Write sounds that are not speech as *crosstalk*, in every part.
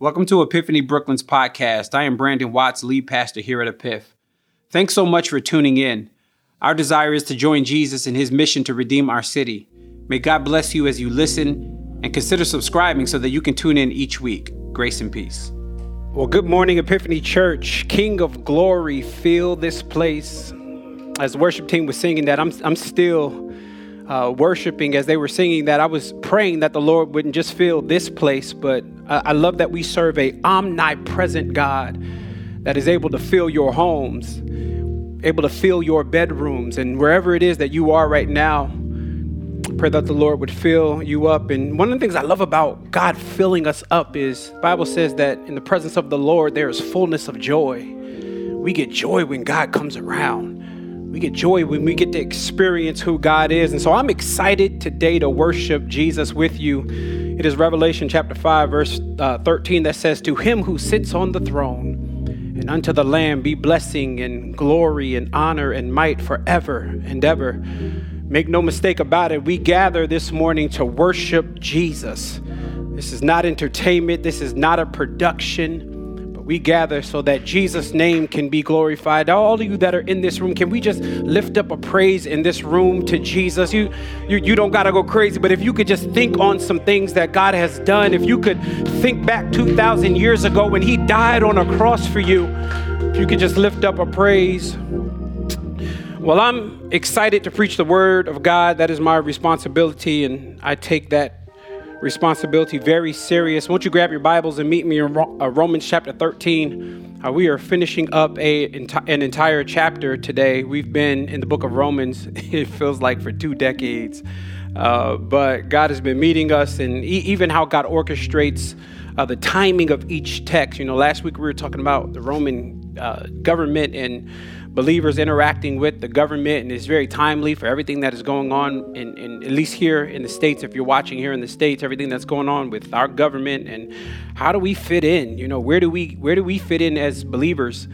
Welcome to Epiphany Brooklyn's podcast. I am Brandon Watts, lead pastor here at Epiph. Thanks so much for tuning in. Our desire is to join Jesus in his mission to redeem our city. May God bless you as you listen and consider subscribing so that you can tune in each week. Grace and peace. Well, good morning, Epiphany Church. King of glory, fill this place. As the worship team was singing that, I'm, I'm still uh, worshiping, as they were singing that, I was praying that the Lord wouldn't just fill this place, but I, I love that we serve a omnipresent God that is able to fill your homes, able to fill your bedrooms, and wherever it is that you are right now. Pray that the Lord would fill you up. And one of the things I love about God filling us up is Bible says that in the presence of the Lord there is fullness of joy. We get joy when God comes around. We get joy when we get to experience who God is. And so I'm excited today to worship Jesus with you. It is Revelation chapter 5, verse uh, 13 that says, To him who sits on the throne and unto the Lamb be blessing and glory and honor and might forever and ever. Make no mistake about it, we gather this morning to worship Jesus. This is not entertainment, this is not a production we gather so that Jesus' name can be glorified. All of you that are in this room, can we just lift up a praise in this room to Jesus? You, you, you don't got to go crazy, but if you could just think on some things that God has done, if you could think back 2,000 years ago when He died on a cross for you, if you could just lift up a praise. Well, I'm excited to preach the word of God. That is my responsibility, and I take that responsibility very serious. Won't you grab your Bibles and meet me in uh, Romans chapter 13? Uh, we are finishing up a, an entire chapter today. We've been in the book of Romans, *laughs* it feels like for two decades. Uh, but God has been meeting us, and e- even how God orchestrates uh, the timing of each text. You know, last week we were talking about the Roman uh, government and believers interacting with the government, and it's very timely for everything that is going on, in, in, at least here in the States, if you're watching here in the States, everything that's going on with our government and how do we fit in? You know, where do we, where do we fit in as believers?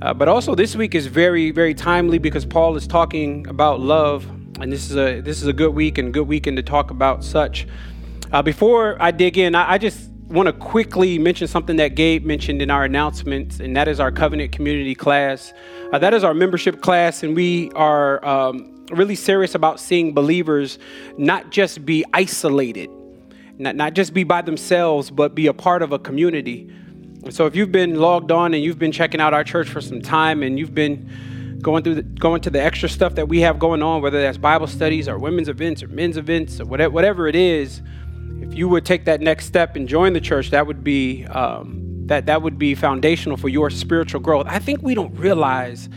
Uh, but also this week is very, very timely because Paul is talking about love, and this is a this is a good week and good weekend to talk about such. Uh, before I dig in, I, I just want to quickly mention something that Gabe mentioned in our announcements, and that is our covenant community class. Uh, that is our membership class, and we are um, really serious about seeing believers not just be isolated, not, not just be by themselves, but be a part of a community. And so, if you've been logged on and you've been checking out our church for some time, and you've been going through the, going to the extra stuff that we have going on, whether that's Bible studies or women's events or men's events or whatever, whatever it is if you would take that next step and join the church, that would be um, that that would be foundational for your spiritual growth. I think we don't realize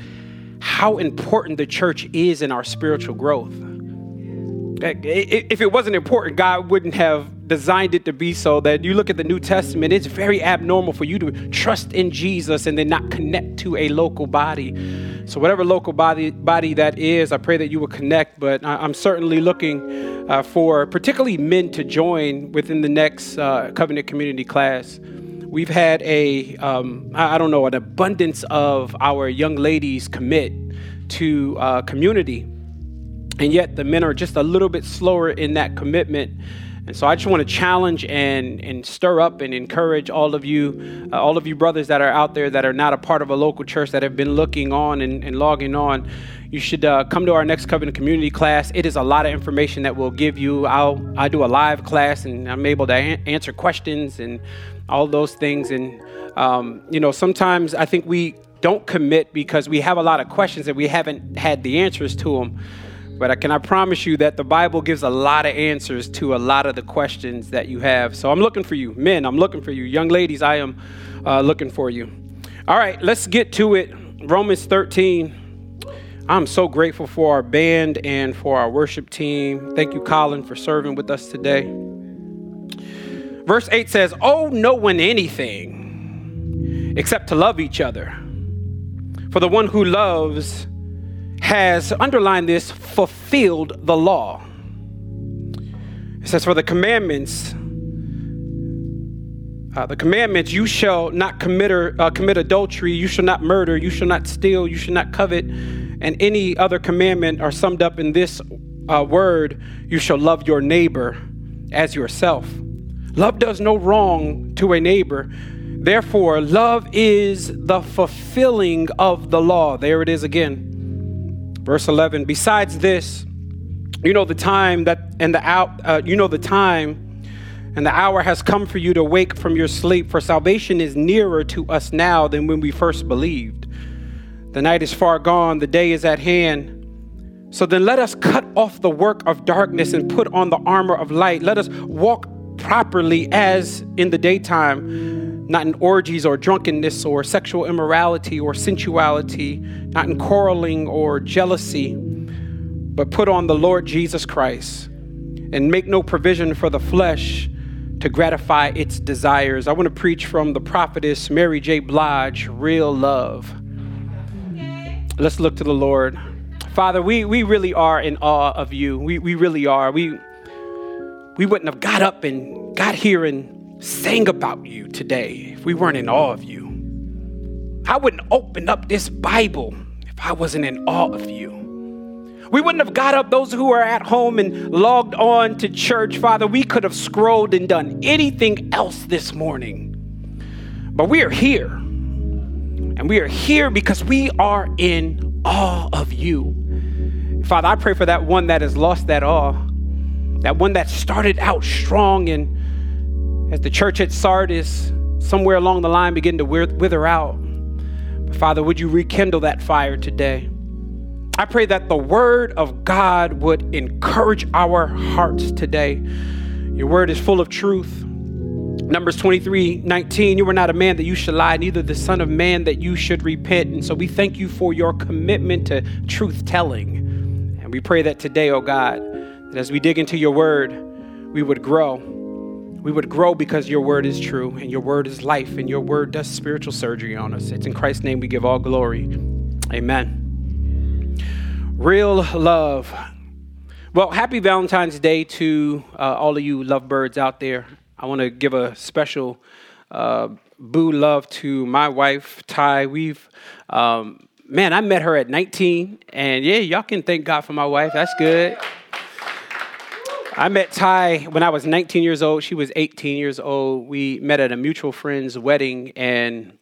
how important the church is in our spiritual growth. If it wasn't important, God wouldn't have designed it to be so that you look at the New Testament, it's very abnormal for you to trust in Jesus and then not connect to a local body. So, whatever local body, body that is, I pray that you will connect. But I'm certainly looking uh, for particularly men to join within the next uh, covenant community class. We've had a um, I don't know, an abundance of our young ladies commit to uh, community and yet the men are just a little bit slower in that commitment. And so I just want to challenge and, and stir up and encourage all of you, uh, all of you brothers that are out there that are not a part of a local church that have been looking on and, and logging on. You should uh, come to our next covenant community class. It is a lot of information that we'll give you. I'll I do a live class and I'm able to a- answer questions and all those things. And um, you know, sometimes I think we don't commit because we have a lot of questions and we haven't had the answers to them. But I, can I promise you that the Bible gives a lot of answers to a lot of the questions that you have. So I'm looking for you. Men, I'm looking for you. Young ladies, I am uh, looking for you. All right, let's get to it. Romans 13. I'm so grateful for our band and for our worship team. Thank you, Colin, for serving with us today. Verse 8 says, Oh, no one anything except to love each other. For the one who loves has, underlined this, fulfilled the law. It says, For the commandments, uh, the commandments, you shall not commit, or, uh, commit adultery, you shall not murder, you shall not steal, you shall not covet, and any other commandment are summed up in this uh, word you shall love your neighbor as yourself. Love does no wrong to a neighbor. Therefore, love is the fulfilling of the law. There it is again. Verse 11. Besides this, you know the time that and the out uh, you know the time and the hour has come for you to wake from your sleep for salvation is nearer to us now than when we first believed. The night is far gone, the day is at hand. So then let us cut off the work of darkness and put on the armor of light. Let us walk properly as in the daytime, not in orgies or drunkenness or sexual immorality or sensuality, not in quarreling or jealousy, but put on the Lord Jesus Christ and make no provision for the flesh to gratify its desires. I want to preach from the prophetess Mary J. Blige, Real Love. Let's look to the Lord. Father, we, we really are in awe of you. We, we really are. We, we wouldn't have got up and got here and sang about you today if we weren't in awe of you. I wouldn't open up this Bible if I wasn't in awe of you. We wouldn't have got up, those who are at home and logged on to church, Father. We could have scrolled and done anything else this morning. But we are here. And we are here because we are in awe of you. Father, I pray for that one that has lost that awe, that one that started out strong and as the church at Sardis, somewhere along the line, began to wither out. But Father, would you rekindle that fire today? I pray that the word of God would encourage our hearts today. Your word is full of truth. Numbers 23 19, you are not a man that you should lie, neither the son of man that you should repent. And so we thank you for your commitment to truth telling. And we pray that today, oh God, that as we dig into your word, we would grow. We would grow because your word is true and your word is life and your word does spiritual surgery on us. It's in Christ's name we give all glory. Amen. Real love. Well, happy Valentine's Day to uh, all of you lovebirds out there. I want to give a special uh, boo love to my wife, Ty. We've um, man, I met her at 19, and yeah, y'all can thank God for my wife. That's good. I met Ty when I was 19 years old. She was 18 years old. We met at a mutual friend's wedding, and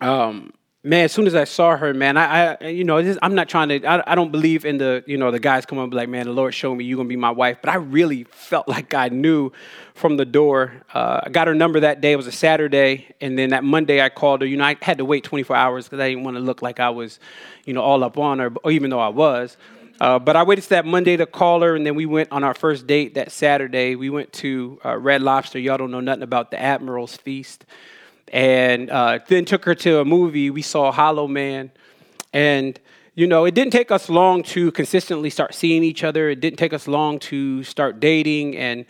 um, man, as soon as I saw her, man, I, I you know, I'm not trying to, I, I, don't believe in the, you know, the guys come up and be like, man, the Lord showed me you're gonna be my wife. But I really felt like I knew from the door. Uh, I got her number that day. It was a Saturday, and then that Monday I called her. You know, I had to wait 24 hours because I didn't want to look like I was, you know, all up on her, or even though I was. Uh, but I waited to that Monday to call her, and then we went on our first date that Saturday. We went to uh, Red Lobster. Y'all don't know nothing about the Admiral's Feast and uh, then took her to a movie. We saw Hollow Man, and you know, it didn't take us long to consistently start seeing each other. It didn't take us long to start dating, and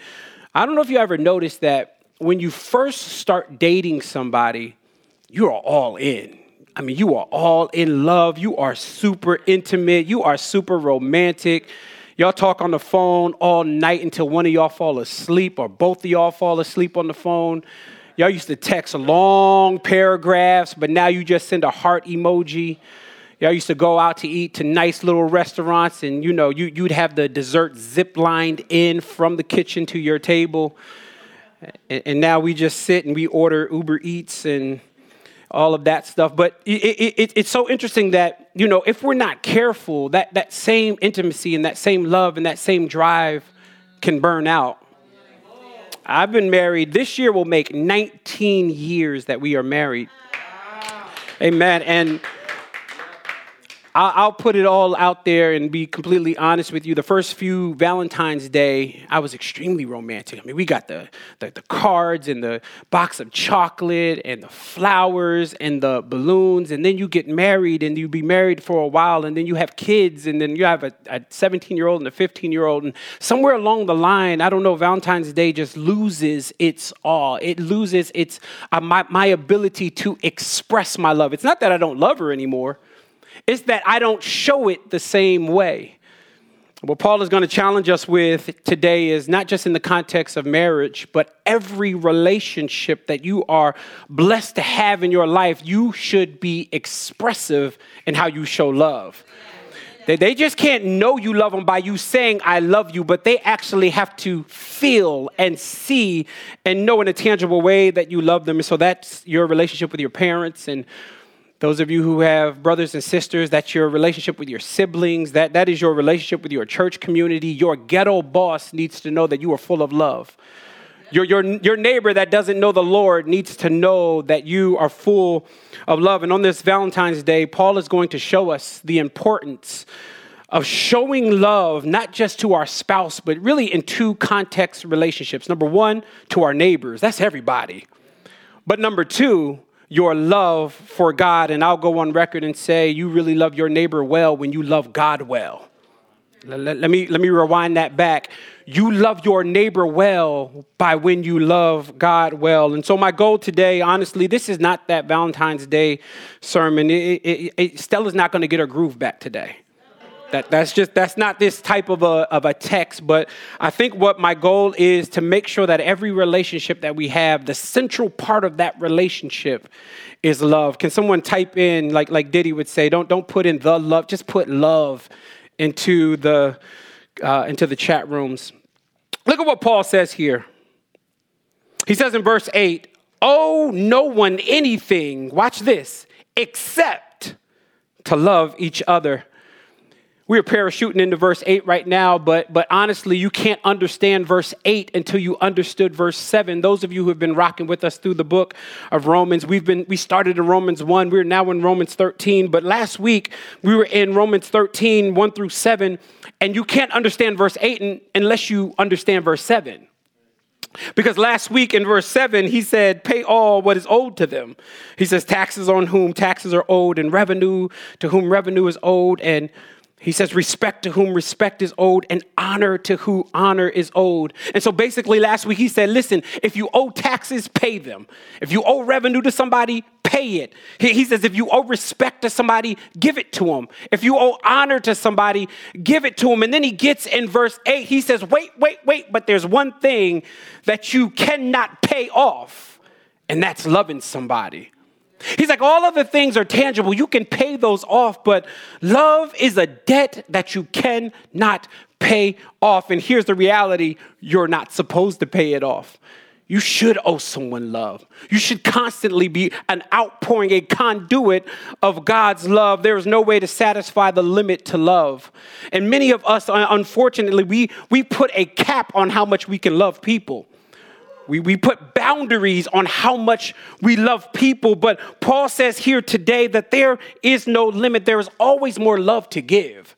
I don't know if you ever noticed that when you first start dating somebody, you are all in. I mean, you are all in love. You are super intimate. You are super romantic. Y'all talk on the phone all night until one of y'all fall asleep or both of y'all fall asleep on the phone. Y'all used to text long paragraphs, but now you just send a heart emoji. Y'all used to go out to eat to nice little restaurants, and you know, you, you'd have the dessert zip lined in from the kitchen to your table. And, and now we just sit and we order Uber Eats and all of that stuff. But it, it, it, it's so interesting that, you know, if we're not careful, that, that same intimacy and that same love and that same drive can burn out. I've been married. This year will make 19 years that we are married. Amen. And I'll put it all out there and be completely honest with you. The first few Valentine's Day, I was extremely romantic. I mean, we got the, the, the, cards and the box of chocolate and the flowers and the balloons. And then you get married and you be married for a while and then you have kids and then you have a 17 year old and a 15 year old. And somewhere along the line, I don't know, Valentine's Day just loses its all. It loses its, uh, my, my ability to express my love. It's not that I don't love her anymore. It's that I don't show it the same way. What Paul is going to challenge us with today is not just in the context of marriage, but every relationship that you are blessed to have in your life, you should be expressive in how you show love. They, just can't know you love them by you saying, I love you, but they actually have to feel and see and know in a tangible way that you love them. And so that's your relationship with your parents. And those of you who have brothers and sisters, that's your relationship with your siblings. That, that is your relationship with your church community. Your ghetto boss needs to know that you are full of love. Your, your, your neighbor that doesn't know the Lord needs to know that you are full of love. And on this Valentine's Day, Paul is going to show us the importance of showing love, not just to our spouse, but really in two context relationships. Number one, to our neighbors, that's everybody. But number two, your love for God. And I'll go on record and say, you really love your neighbor well when you love God well. Let, let, me, let me rewind that back. You love your neighbor well by when you love God well. And so, my goal today, honestly, this is not that Valentine's Day sermon. It, it, it, Stella's not going to get her groove back today. That, that's just that's not this type of a, of a text but i think what my goal is to make sure that every relationship that we have the central part of that relationship is love can someone type in like like diddy would say don't don't put in the love just put love into the, uh, into the chat rooms. Look at what Paul says here. He says in verse 8, Owe no one anything, watch this, except to love each other we're parachuting into verse 8 right now, but, but honestly, you can't understand verse 8 until you understood verse 7. Those of you who have been rocking with us through the book of Romans, we've been we started in Romans 1, we're now in Romans 13, but last week we were in Romans 13, 1 through 7, and you can't understand verse 8 unless you understand verse 7. Because last week in verse 7, he said, Pay all what is owed to them. He says, Taxes on whom taxes are owed, and revenue to whom revenue is owed, and he says, respect to whom respect is owed, and honor to who honor is owed. And so basically, last week he said, listen, if you owe taxes, pay them. If you owe revenue to somebody, pay it. He, says, if you owe respect to somebody, give it to them. If you owe honor to somebody, give it to them. And then he gets in verse 8, he says, wait, wait, wait, but there's one thing that you cannot pay off, and that's loving somebody. He's like, all other things are tangible. You can pay those off, but love is a debt that you cannot pay off. And here's the reality you're not supposed to pay it off. You should owe someone love. You should constantly be an outpouring, a conduit of God's love. There is no way to satisfy the limit to love. And many of us, unfortunately, we, we put a cap on how much we can love people. We, we put boundaries on how much we love people, but Paul says here today that there is no limit. There is always more love to give.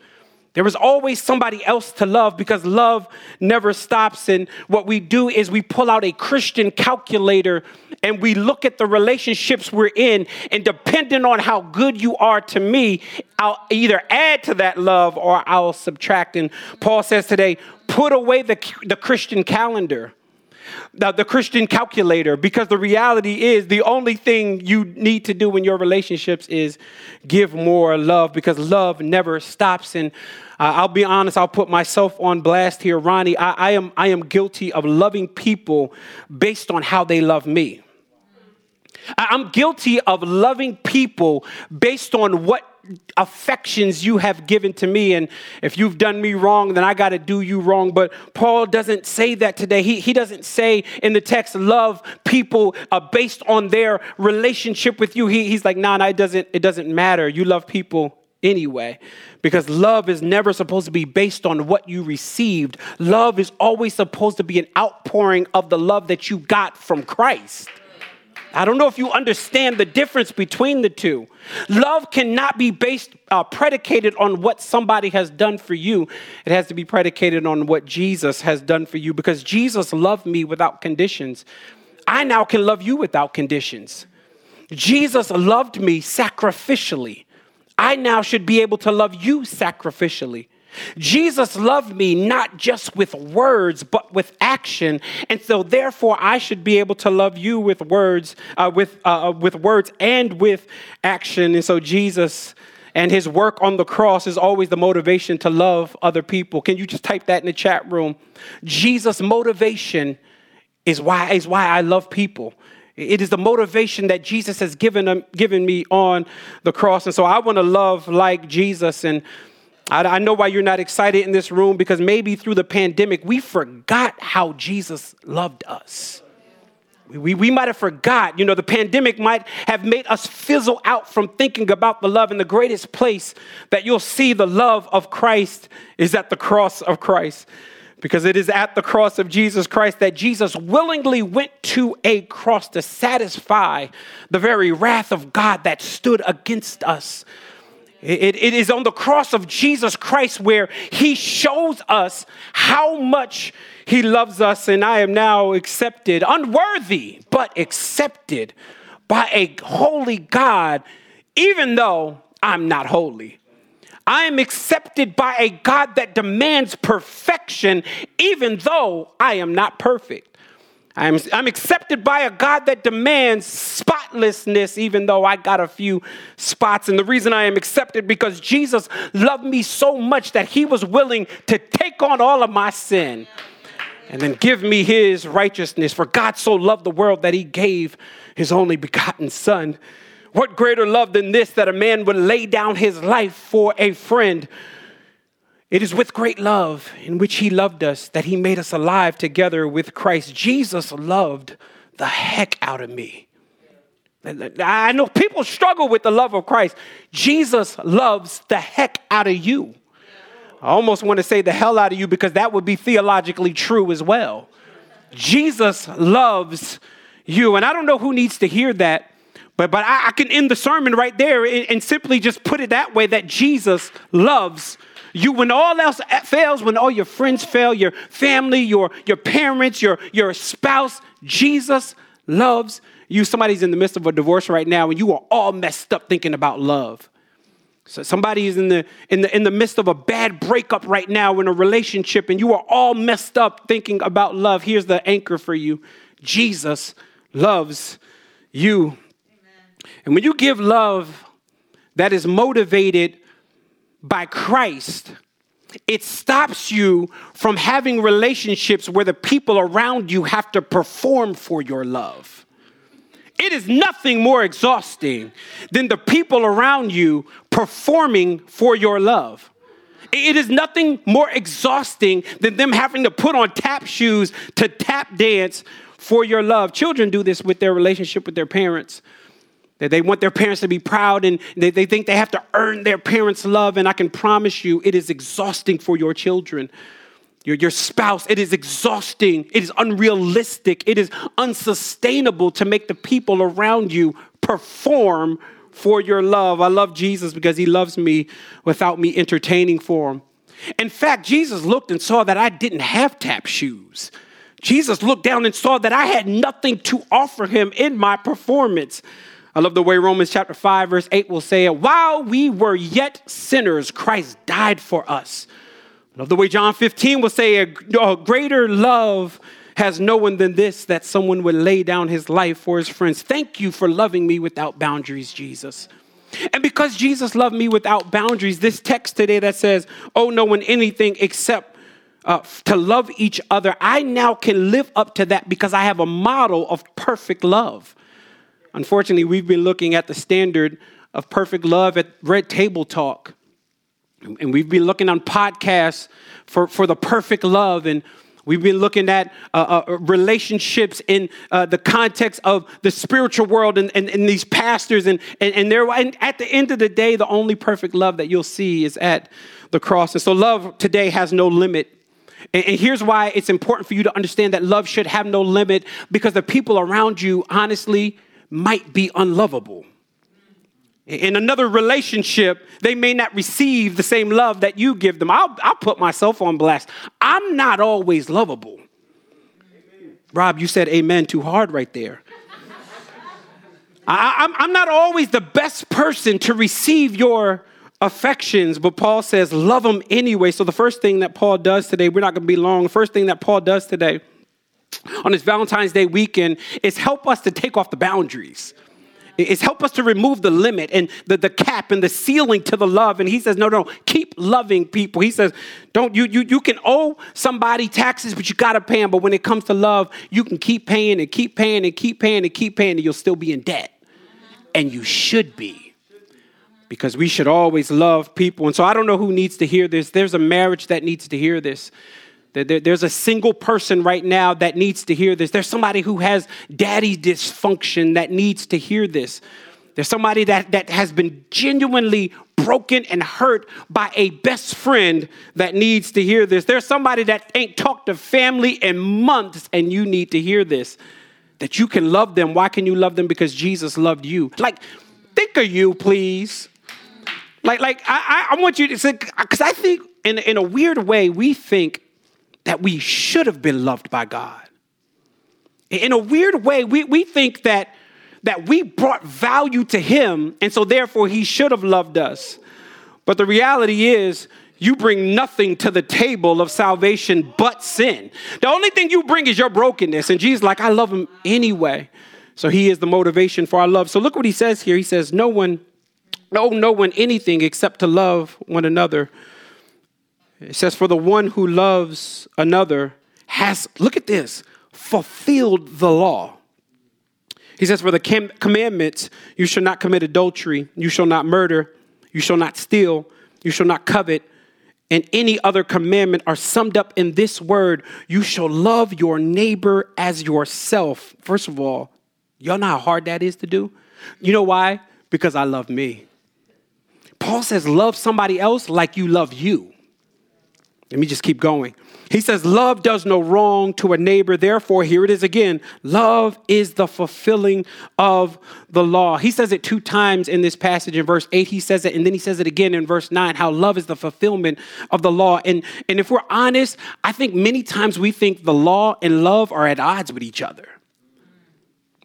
There is always somebody else to love because love never stops. And what we do is we pull out a Christian calculator and we look at the relationships we're in. And depending on how good you are to me, I'll either add to that love or I'll subtract. And Paul says today, put away the, the Christian calendar the, the Christian calculator because the reality is the only thing you need to do in your relationships is give more love because love never stops. And uh, I'll be honest, I'll put myself on blast here, Ronnie. I, I, am, I am guilty of loving people based on how they love me. I'm guilty of loving people based on what affections you have given to me. And if you've done me wrong, then I got to do you wrong. But Paul doesn't say that today. He, he doesn't say in the text, love people uh, based on their relationship with you. He, he's like, nah, nah, it doesn't, it doesn't matter. You love people anyway. Because love is never supposed to be based on what you received. Love is always supposed to be an outpouring of the love that you got from Christ. I don't know if you understand the difference between the two. Love cannot be based, uh, predicated on what somebody has done for you. It has to be predicated on what Jesus has done for you because Jesus loved me without conditions. I now can love you without conditions. Jesus loved me sacrificially. I now should be able to love you sacrificially. Jesus loved me not just with words, but with action. And so therefore I should be able to love you with words, uh, with, uh, uh, with words and with action. And so Jesus and his work on the cross is always the motivation to love other people. Can you just type that in the chat room? Jesus' motivation is why, is why I love people. It is the motivation that Jesus has given, um, given me on the cross. And so I want to love like Jesus. And I, I know why you're not excited in this room because maybe through the pandemic, we forgot how Jesus loved us. We, we might have forgot, you know, the pandemic might have made us fizzle out from thinking about the love. And the greatest place that you'll see the love of Christ is at the cross of Christ. Because it is at the cross of Jesus Christ that Jesus willingly went to a cross to satisfy the very wrath of God that stood against us. It, it is on the cross of Jesus Christ where he shows us how much he loves us, and I am now accepted, unworthy, but accepted by a holy God, even though I'm not holy. I am accepted by a God that demands perfection, even though I am not perfect. I'm, I'm accepted by a God that demands spotlessness, even though I got a few spots. And the reason I am accepted because Jesus loved me so much that he was willing to take on all of my sin and then give me his righteousness. For God so loved the world that he gave his only begotten Son. What greater love than this that a man would lay down his life for a friend? It is with great love in which He loved us that He made us alive together with Christ. Jesus loved the heck out of me. I know people struggle with the love of Christ. Jesus loves the heck out of you. I almost want to say the hell out of you because that would be theologically true as well. Jesus loves you. And I don't know who needs to hear that, but, but I, I can end the sermon right there and, and simply just put it that way that Jesus loves you, when all else fails, when all your friends fail, your family, your, your parents, your, your spouse, Jesus loves you. Somebody's in the midst of a divorce right now, and you are all messed up thinking about love. So somebody is in the, in, the, in the midst of a bad breakup right now in a relationship, and you are all messed up thinking about love. Here's the anchor for you Jesus loves you. Amen. And when you give love that is motivated by Christ, it stops you from having relationships where the people around you have to perform for your love. It is nothing more exhausting than the people around you performing for your love. It is nothing more exhausting than them having to put on tap shoes to tap dance for your love. Children do this with their relationship with their parents. That they want their parents to be proud and they, they think they have to earn their parents' love. And I can promise you, it is exhausting for your children. Your, your spouse, it is exhausting. It is unrealistic. It is unsustainable to make the people around you perform for your love. I love Jesus because he loves me without me entertaining for him. In fact, Jesus looked and saw that I didn't have tap shoes. Jesus looked down and saw that I had nothing to offer him in my performance. I love the way Romans chapter 5, verse 8 will say it. While we were yet sinners, Christ died for us. I love the way John 15 will say, a, greater love has no one than this, that someone would lay down his life for his friends. Thank you for loving me without boundaries, Jesus. And because Jesus loved me without boundaries, this text today that says, Oh, no one anything except uh, to love each other, I now can live up to that because I have a model of perfect love. Unfortunately, we've been looking at the standard of perfect love at Red Table Talk. And we've been looking on podcasts for, for the perfect love. And we've been looking at uh, uh, relationships in uh, the context of the spiritual world and, and, and these pastors. And, and, and, they're, and at the end of the day, the only perfect love that you'll see is at the cross. And so love today has no limit. And, and here's why it's important for you to understand that love should have no limit because the people around you, honestly, might be unlovable. In another relationship, they may not receive the same love that you give them. I'll, I'll put myself on blast. I'm not always lovable. Amen. Rob, you said amen too hard right there. I, I'm, I'm not always the best person to receive your affections, but Paul says, love them anyway. So, the first thing that Paul does today, we're not going to be long. The first thing that Paul does today on this Valentine's Day weekend is help us to take off the boundaries. It's help us to remove the limit and the, the cap and the ceiling to the love. And he says, no, no, keep loving people. He says, don't you you you can owe somebody taxes, but you gotta pay them. But when it comes to love, you can keep paying and keep paying and keep paying and keep paying, and you'll still be in debt. And you should be because we should always love people. And so I don't know who needs to hear this. There's a marriage that needs to hear this. There's a single person right now that needs to hear this. There's somebody who has daddy dysfunction that needs to hear this. There's somebody that, that has been genuinely broken and hurt by a best friend that needs to hear this. There's somebody that ain't talked to family in months and you need to hear this. That you can love them. Why can you love them? Because Jesus loved you. Like, think of you, please. Like, like I, I want you to say, because I think in, in a weird way, we think that we should have been loved by God. In a weird way, we, we think that, that we brought value to Him, and so therefore He should have loved us. But the reality is, you bring nothing to the table of salvation but sin. The only thing you bring is your brokenness. And Jesus, like, I love him anyway. So he is the motivation for our love. So look what he says here. He says, No one, no, no one anything except to love one another. It says, For the one who loves another has, look at this, fulfilled the law. He says, For the commandments, you shall not commit adultery, you shall not murder, you shall not steal, you shall not covet, and any other commandment are summed up in this word you shall love your neighbor as yourself. First of all, y'all know how hard that is to do? You know why? Because I love me. Paul says, Love somebody else like you love you. Let me just keep going. He says, Love does no wrong to a neighbor. Therefore, here it is again love is the fulfilling of the law. He says it two times in this passage. In verse 8, he says it, and then he says it again in verse 9 how love is the fulfillment of the law. And, and if we're honest, I think many times we think the law and love are at odds with each other.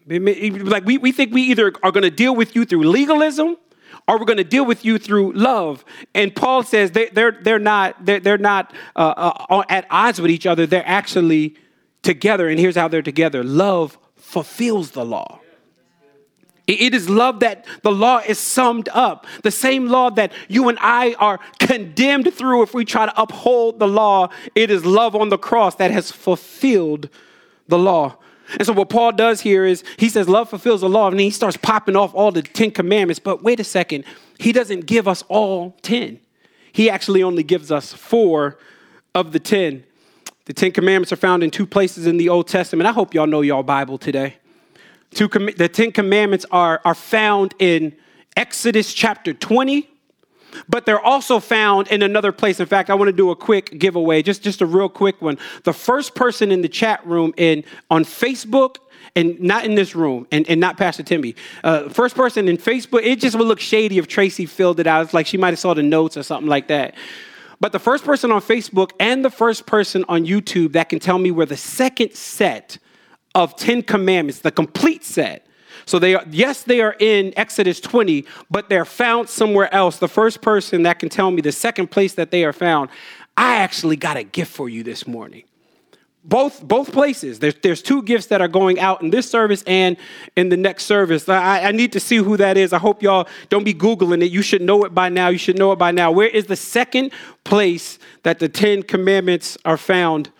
Like we, we think we either are going to deal with you through legalism or we're going to deal with you through love. And Paul says they, are they're, they're not, they're, they're not uh, uh, at odds with each other. They're actually together. And here's how they're together love fulfills the law. It is love that the law is summed up. The same law that you and I are condemned through if we try to uphold the law. It is love on the cross that has fulfilled the law. And so, what Paul does here is he says, Love fulfills the law, and then he starts popping off all the 10 commandments. But wait a second, he doesn't give us all 10. He actually only gives us four of the 10. The 10 commandments are found in two places in the Old Testament. I hope y'all know y'all Bible today. Two the 10 commandments are, are found in Exodus chapter 20 but they're also found in another place. In fact, I want to do a quick giveaway, just, just a real quick one. The first person in the chat room in on Facebook and not in this room, and, and not Pastor Timmy. Uh, first person in Facebook, it just would look shady if Tracy filled it out. It's like she might have saw the notes or something like that. But the first person on Facebook and the first person on YouTube that can tell me where the second set of 10 commandments, the complete set, so they are, yes, they are in Exodus 20, but they're found somewhere else. The first person that can tell me the second place that they are found, I actually got a gift for you this morning. Both, both places. There's, there's two gifts that are going out in this service and in the next service. I, I need to see who that is. I hope y'all don't be Googling it. You should know it by now. You should know it by now. Where is the second place that the Ten Commandments are found?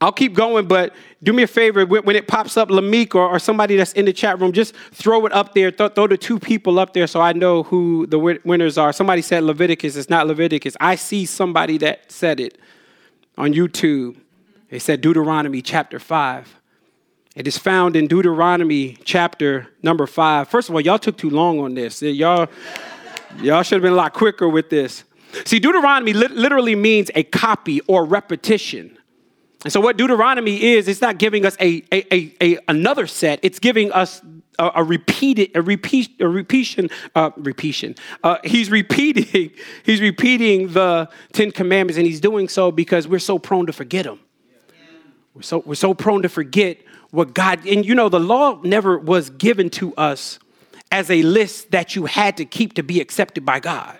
I'll keep going, but do me a favor when it pops up, Lamik or, or somebody that's in the chat room, just throw it up there. Th- throw the two people up there so I know who the winners are. Somebody said Leviticus. It's not Leviticus. I see somebody that said it on YouTube. They said Deuteronomy chapter 5. It is found in Deuteronomy chapter number 5. First of all, y'all took too long on this. Y'all, y'all should have been a lot quicker with this. See, Deuteronomy li- literally means a copy or repetition. And so, what Deuteronomy is, it's not giving us a, a, a, a another set. It's giving us a, a repeated, a repeat, a repetion, uh, repetion. Uh, he's repeating, *laughs* he's repeating the Ten Commandments, and he's doing so because we're so prone to forget them. We're so we're so prone to forget what God. And you know, the law never was given to us as a list that you had to keep to be accepted by God.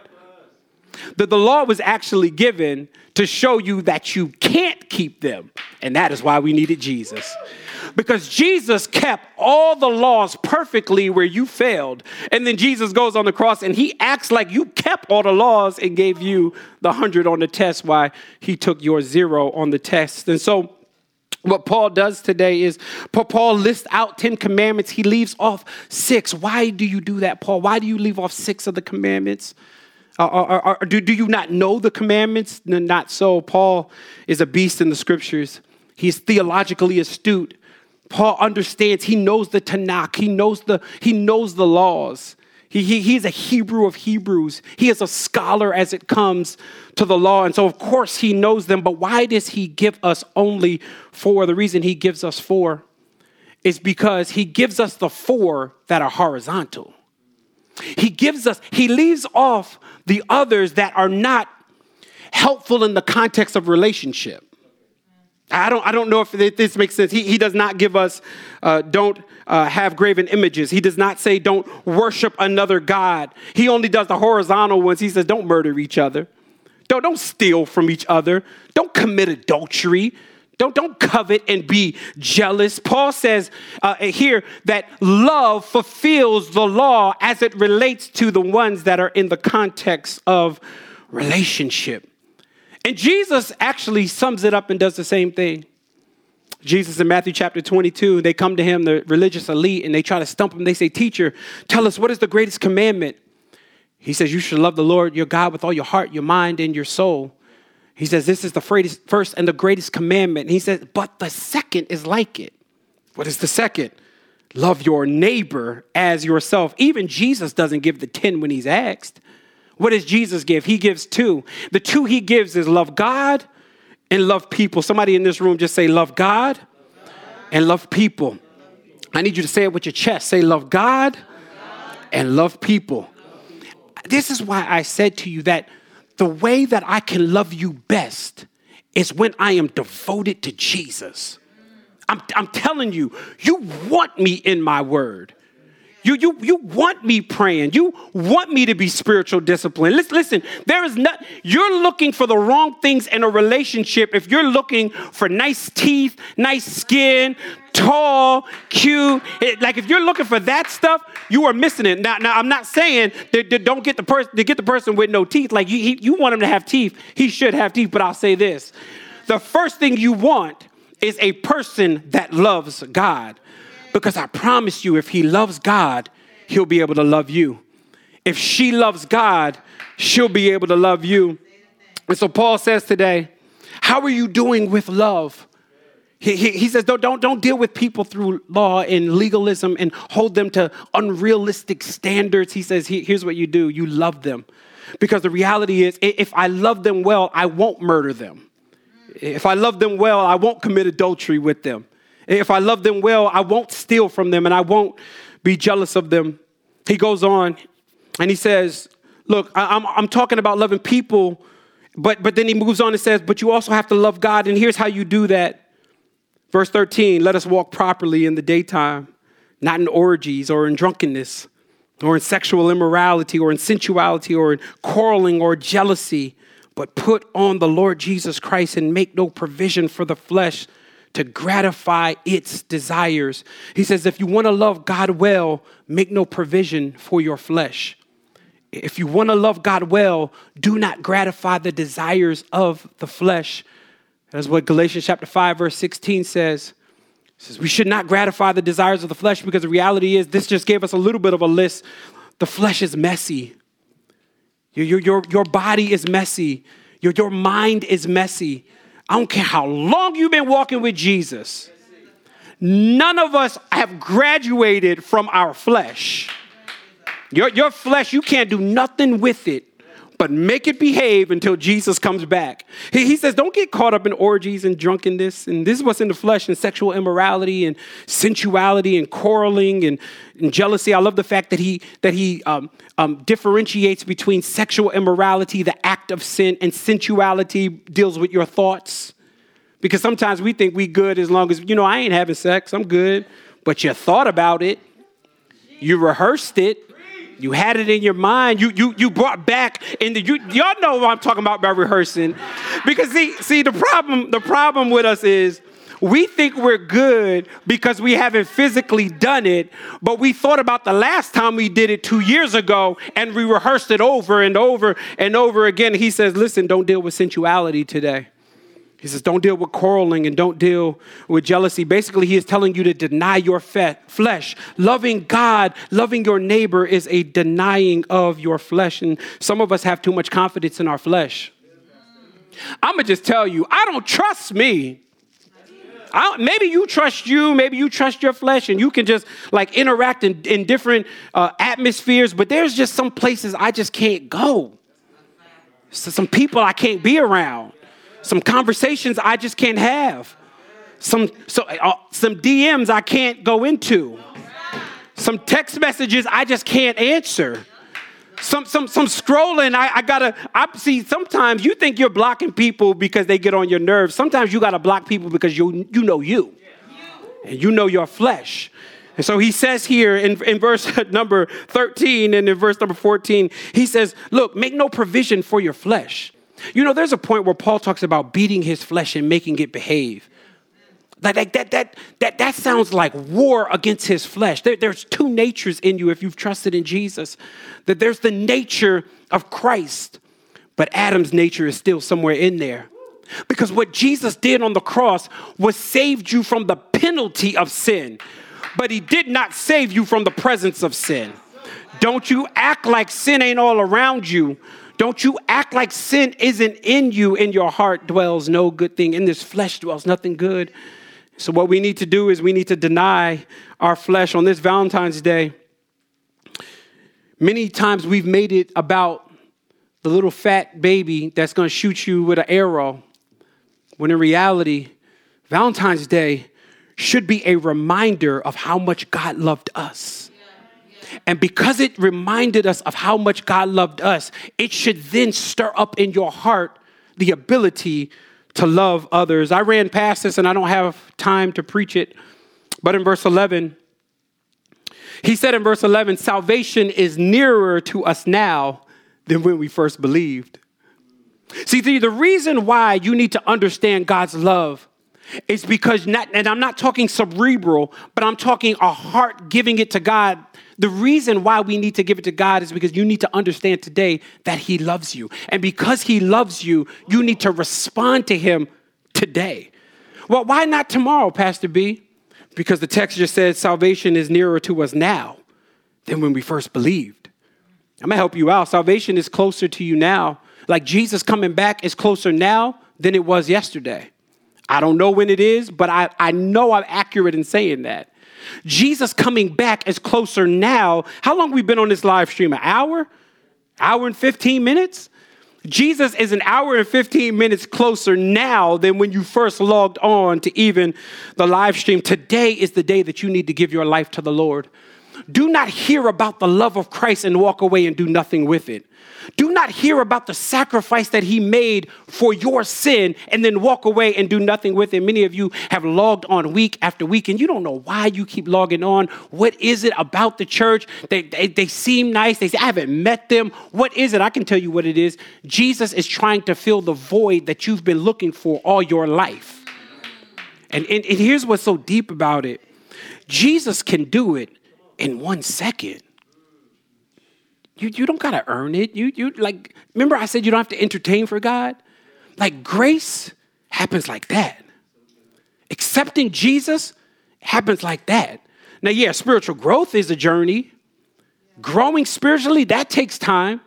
That the law was actually given to show you that you can't keep them. And that is why we needed Jesus. Because Jesus kept all the laws perfectly where you failed. And then Jesus goes on the cross and he acts like you kept all the laws and gave you the 100 on the test why he took your zero on the test. And so what Paul does today is Paul lists out 10 commandments. He leaves off six. Why do you do that, Paul? Why do you leave off six of the commandments? Or, or, or do, do you not know the commandments? No, not so. Paul is a beast in the scriptures. He's theologically astute. Paul understands, he knows the Tanakh, he knows the, he knows the laws. He, he, he's a Hebrew of Hebrews. He is a scholar as it comes to the law. And so, of course, he knows them. But why does he give us only four? The reason he gives us four is because he gives us the four that are horizontal. He gives us, he leaves off the others that are not helpful in the context of relationship. I don't, I don't know if this makes sense. He, he does not give us, uh, don't uh, have graven images. He does not say, don't worship another God. He only does the horizontal ones. He says, don't murder each other. Don't, don't steal from each other. Don't commit adultery. Don't, don't covet and be jealous. Paul says uh, here that love fulfills the law as it relates to the ones that are in the context of relationship. And Jesus actually sums it up and does the same thing. Jesus in Matthew chapter 22, they come to him, the religious elite, and they try to stump him. They say, Teacher, tell us what is the greatest commandment? He says, You should love the Lord your God with all your heart, your mind, and your soul. He says, This is the first and the greatest commandment. And he says, But the second is like it. What is the second? Love your neighbor as yourself. Even Jesus doesn't give the 10 when he's asked. What does Jesus give? He gives two. The two he gives is love God and love people. Somebody in this room just say, Love God and love people. I need you to say it with your chest. Say, Love God and love people. This is why I said to you that the way that I can love you best is when I am devoted to Jesus. I'm, I'm telling you, you want me in my word. You, you, you want me praying. You want me to be spiritual discipline. Listen, listen, there is not, you're looking for the wrong things in a relationship if you're looking for nice teeth, nice skin, tall, cute. It, like if you're looking for that stuff, you are missing it. Now, now I'm not saying that, that don't get the person get the person with no teeth. Like you, he, you want him to have teeth. He should have teeth, but I'll say this. The first thing you want is a person that loves God. Because I promise you, if he loves God, he'll be able to love you. If she loves God, she'll be able to love you. And so Paul says today, How are you doing with love? He, he, he, says, don't, don't, don't deal with people through law and legalism and hold them to unrealistic standards. He says, here's what you do you love them. Because the reality is, if I love them well, I won't murder them. If I love them well, I won't commit adultery with them. If I love them well, I won't steal from them and I won't be jealous of them. He goes on and he says, Look, I'm, I'm talking about loving people, but, but then he moves on and says, But you also have to love God. And here's how you do that. Verse 13 let us walk properly in the daytime, not in orgies or in drunkenness or in sexual immorality or in sensuality or in quarreling or jealousy, but put on the Lord Jesus Christ and make no provision for the flesh to gratify its desires. He says, if you want to love God well, make no provision for your flesh. If you want to love God well, do not gratify the desires of the flesh. That's what Galatians chapter 5, verse 16 says. It says, We should not gratify the desires of the flesh because the reality is, this just gave us a little bit of a list. The flesh is messy. Your, your, your, your body is messy. Your, your mind is messy. I don't care how long you've been walking with Jesus. None of us have graduated from our flesh. Your, your flesh, you can't do nothing with it but make it behave until Jesus comes back. He, he, says, don't get caught up in orgies and drunkenness. And this is what's in the flesh and sexual immorality and sensuality and quarreling and, and jealousy. I love the fact that he, that he um, um, differentiates between sexual immorality, the act of sin, and sensuality deals with your thoughts. Because sometimes we think we good as long as, you know, I ain't having sex, I'm good. But you thought about it, you rehearsed it, you had it in your mind. You you you brought back in the you y'all know what I'm talking about by rehearsing. Because see, see the problem, the problem with us is we think we're good because we haven't physically done it, but we thought about the last time we did it two years ago and we rehearsed it over and over and over again. He says, Listen, don't deal with sensuality today. He says, don't deal with quarreling and don't deal with jealousy. Basically, he is telling you to deny your fe- flesh. Loving God, loving your neighbor is a denying of your flesh. And some of us have too much confidence in our flesh. I'm going to just tell you, I don't trust me. I, maybe you trust you, maybe you trust your flesh, and you can just like interact in, in different uh, atmospheres, but there's just some places I just can't go. So some people I can't be around some conversations I just can't have, some, so, uh, some DMs I can't go into, some text messages I just can't answer. Some, some, some scrolling, I, I gotta, I see, sometimes you think you're blocking people because they get on your nerves. Sometimes you gotta block people because you, you know you. And you know your flesh. And so he says here in, in verse *laughs* number 13 and in verse number 14, he says, Look, make no provision for your flesh. You know, there's a point where Paul talks about beating his flesh and making it behave. Like, like that, that, that, that sounds like war against his flesh. There, there's two natures in you if you've trusted in Jesus. That there's the nature of Christ, but Adam's nature is still somewhere in there. Because what Jesus did on the cross was saved you from the penalty of sin, but he did not save you from the presence of sin. Don't you act like sin ain't all around you don't you act like sin isn't in you. In your heart dwells no good thing. In this flesh dwells nothing good. So, what we need to do is we need to deny our flesh on this Valentine's Day. Many times we've made it about the little fat baby that's going to shoot you with an arrow, when in reality, Valentine's Day should be a reminder of how much God loved us. And because it reminded us of how much God loved us, it should then stir up in your heart the ability to love others. I ran past this and I don't have time to preach it, but in verse 11, he said in verse 11, salvation is nearer to us now than when we first believed. See, the, the reason why you need to understand God's love is because, not, and I'm not talking cerebral, but I'm talking a heart giving it to God the reason why we need to give it to God is because you need to understand today that He loves you. And because He loves you, you need to respond to Him today. Well, why not tomorrow, Pastor B? Because the text just says salvation is nearer to us now than when we first believed. I'm gonna help you out. Salvation is closer to you now. Like Jesus coming back is closer now than it was yesterday. I don't know when it is, but I, I know I'm accurate in saying that. Jesus coming back is closer now. How long we been on this live stream? An hour? Hour and 15 minutes? Jesus is an hour and 15 minutes closer now than when you first logged on to even the live stream. Today is the day that you need to give your life to the Lord. Do not hear about the love of Christ and walk away and do nothing with it. Do not hear about the sacrifice that he made for your sin and then walk away and do nothing with it. Many of you have logged on week after week and you don't know why you keep logging on. What is it about the church? They, they, they seem nice. They say, I haven't met them. What is it? I can tell you what it is. Jesus is trying to fill the void that you've been looking for all your life. And, and, and here's what's so deep about it Jesus can do it in one second. You, you don't gotta earn it. You, you like, remember I said you don't have to entertain for God? Like grace happens like that. Accepting Jesus happens like that. Now, yeah, spiritual growth is a journey. Growing spiritually, that takes time.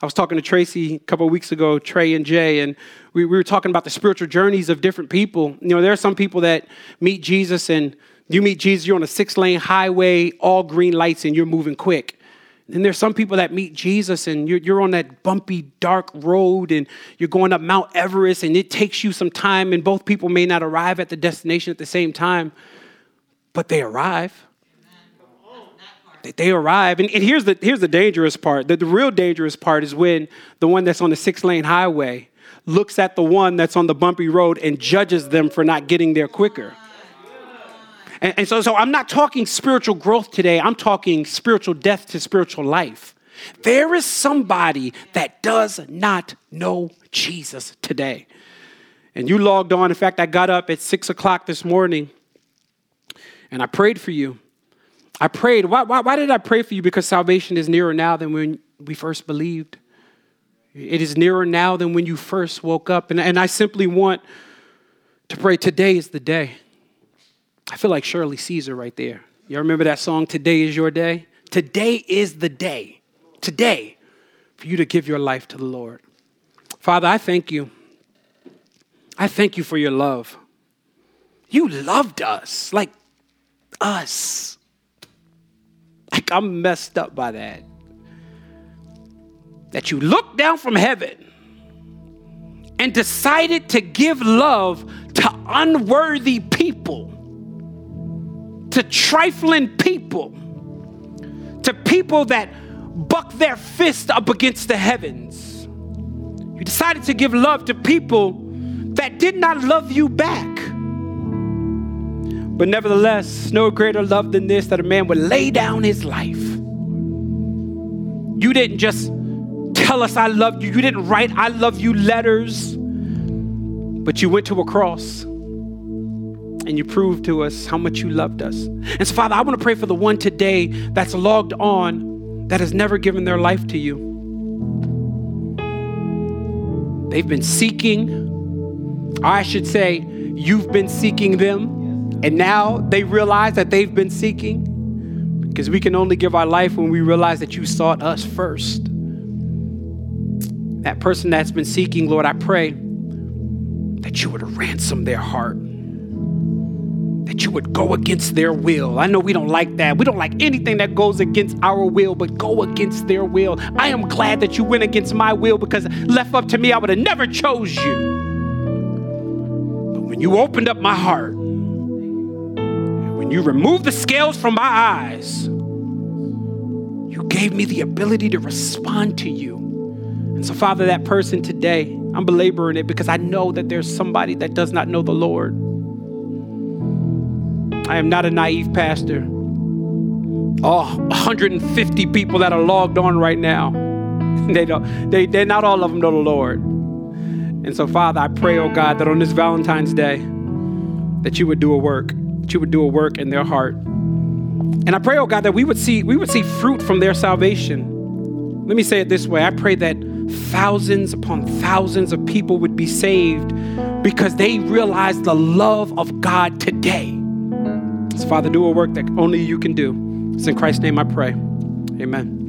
I was talking to Tracy a couple weeks ago, Trey and Jay, and we, we were talking about the spiritual journeys of different people. You know, there are some people that meet Jesus and you meet Jesus, you're on a six lane highway, all green lights, and you're moving quick. And there's some people that meet Jesus and you're, you're on that bumpy, dark road and you're going up Mount Everest and it takes you some time, and both people may not arrive at the destination at the same time, but they arrive. They arrive. And, and here's, the, here's the dangerous part. The, the real dangerous part is when the one that's on the six lane highway looks at the one that's on the bumpy road and judges them for not getting there quicker. And, and so, so I'm not talking spiritual growth today, I'm talking spiritual death to spiritual life. There is somebody that does not know Jesus today. And you logged on. In fact, I got up at six o'clock this morning and I prayed for you. I prayed. Why, why, why did I pray for you? Because salvation is nearer now than when we first believed. It is nearer now than when you first woke up. And, and I simply want to pray. Today is the day. I feel like Shirley Caesar right there. Y'all remember that song, Today is Your Day? Today is the day. Today for you to give your life to the Lord. Father, I thank you. I thank you for your love. You loved us, like us. Like I'm messed up by that. That you looked down from heaven and decided to give love to unworthy people, to trifling people, to people that buck their fist up against the heavens. You decided to give love to people that did not love you back. But nevertheless, no greater love than this that a man would lay down his life. You didn't just tell us I love you, you didn't write I love you letters, but you went to a cross and you proved to us how much you loved us. And so, Father, I want to pray for the one today that's logged on that has never given their life to you. They've been seeking, I should say, you've been seeking them, and now they realize that they've been seeking because we can only give our life when we realize that you sought us first. That person that's been seeking, Lord, I pray that you would ransom their heart would go against their will. I know we don't like that. We don't like anything that goes against our will, but go against their will. I am glad that you went against my will because left up to me, I would have never chose you. But when you opened up my heart, when you removed the scales from my eyes, you gave me the ability to respond to you. And so, Father, that person today, I'm belaboring it because I know that there's somebody that does not know the Lord. I am not a naive pastor. Oh, 150 people that are logged on right now. *laughs* They don't, they, they're not all of them know the Lord. And so, Father, I pray, oh God, that on this Valentine's Day, that you would do a work, that you would do a work in their heart. And I pray, oh God, that we would see, we would see fruit from their salvation. Let me say it this way. I pray that thousands upon thousands of people would be saved because they realize the love of God today. So, Father, do a work that only you can do. It's in Christ's name I pray. Amen.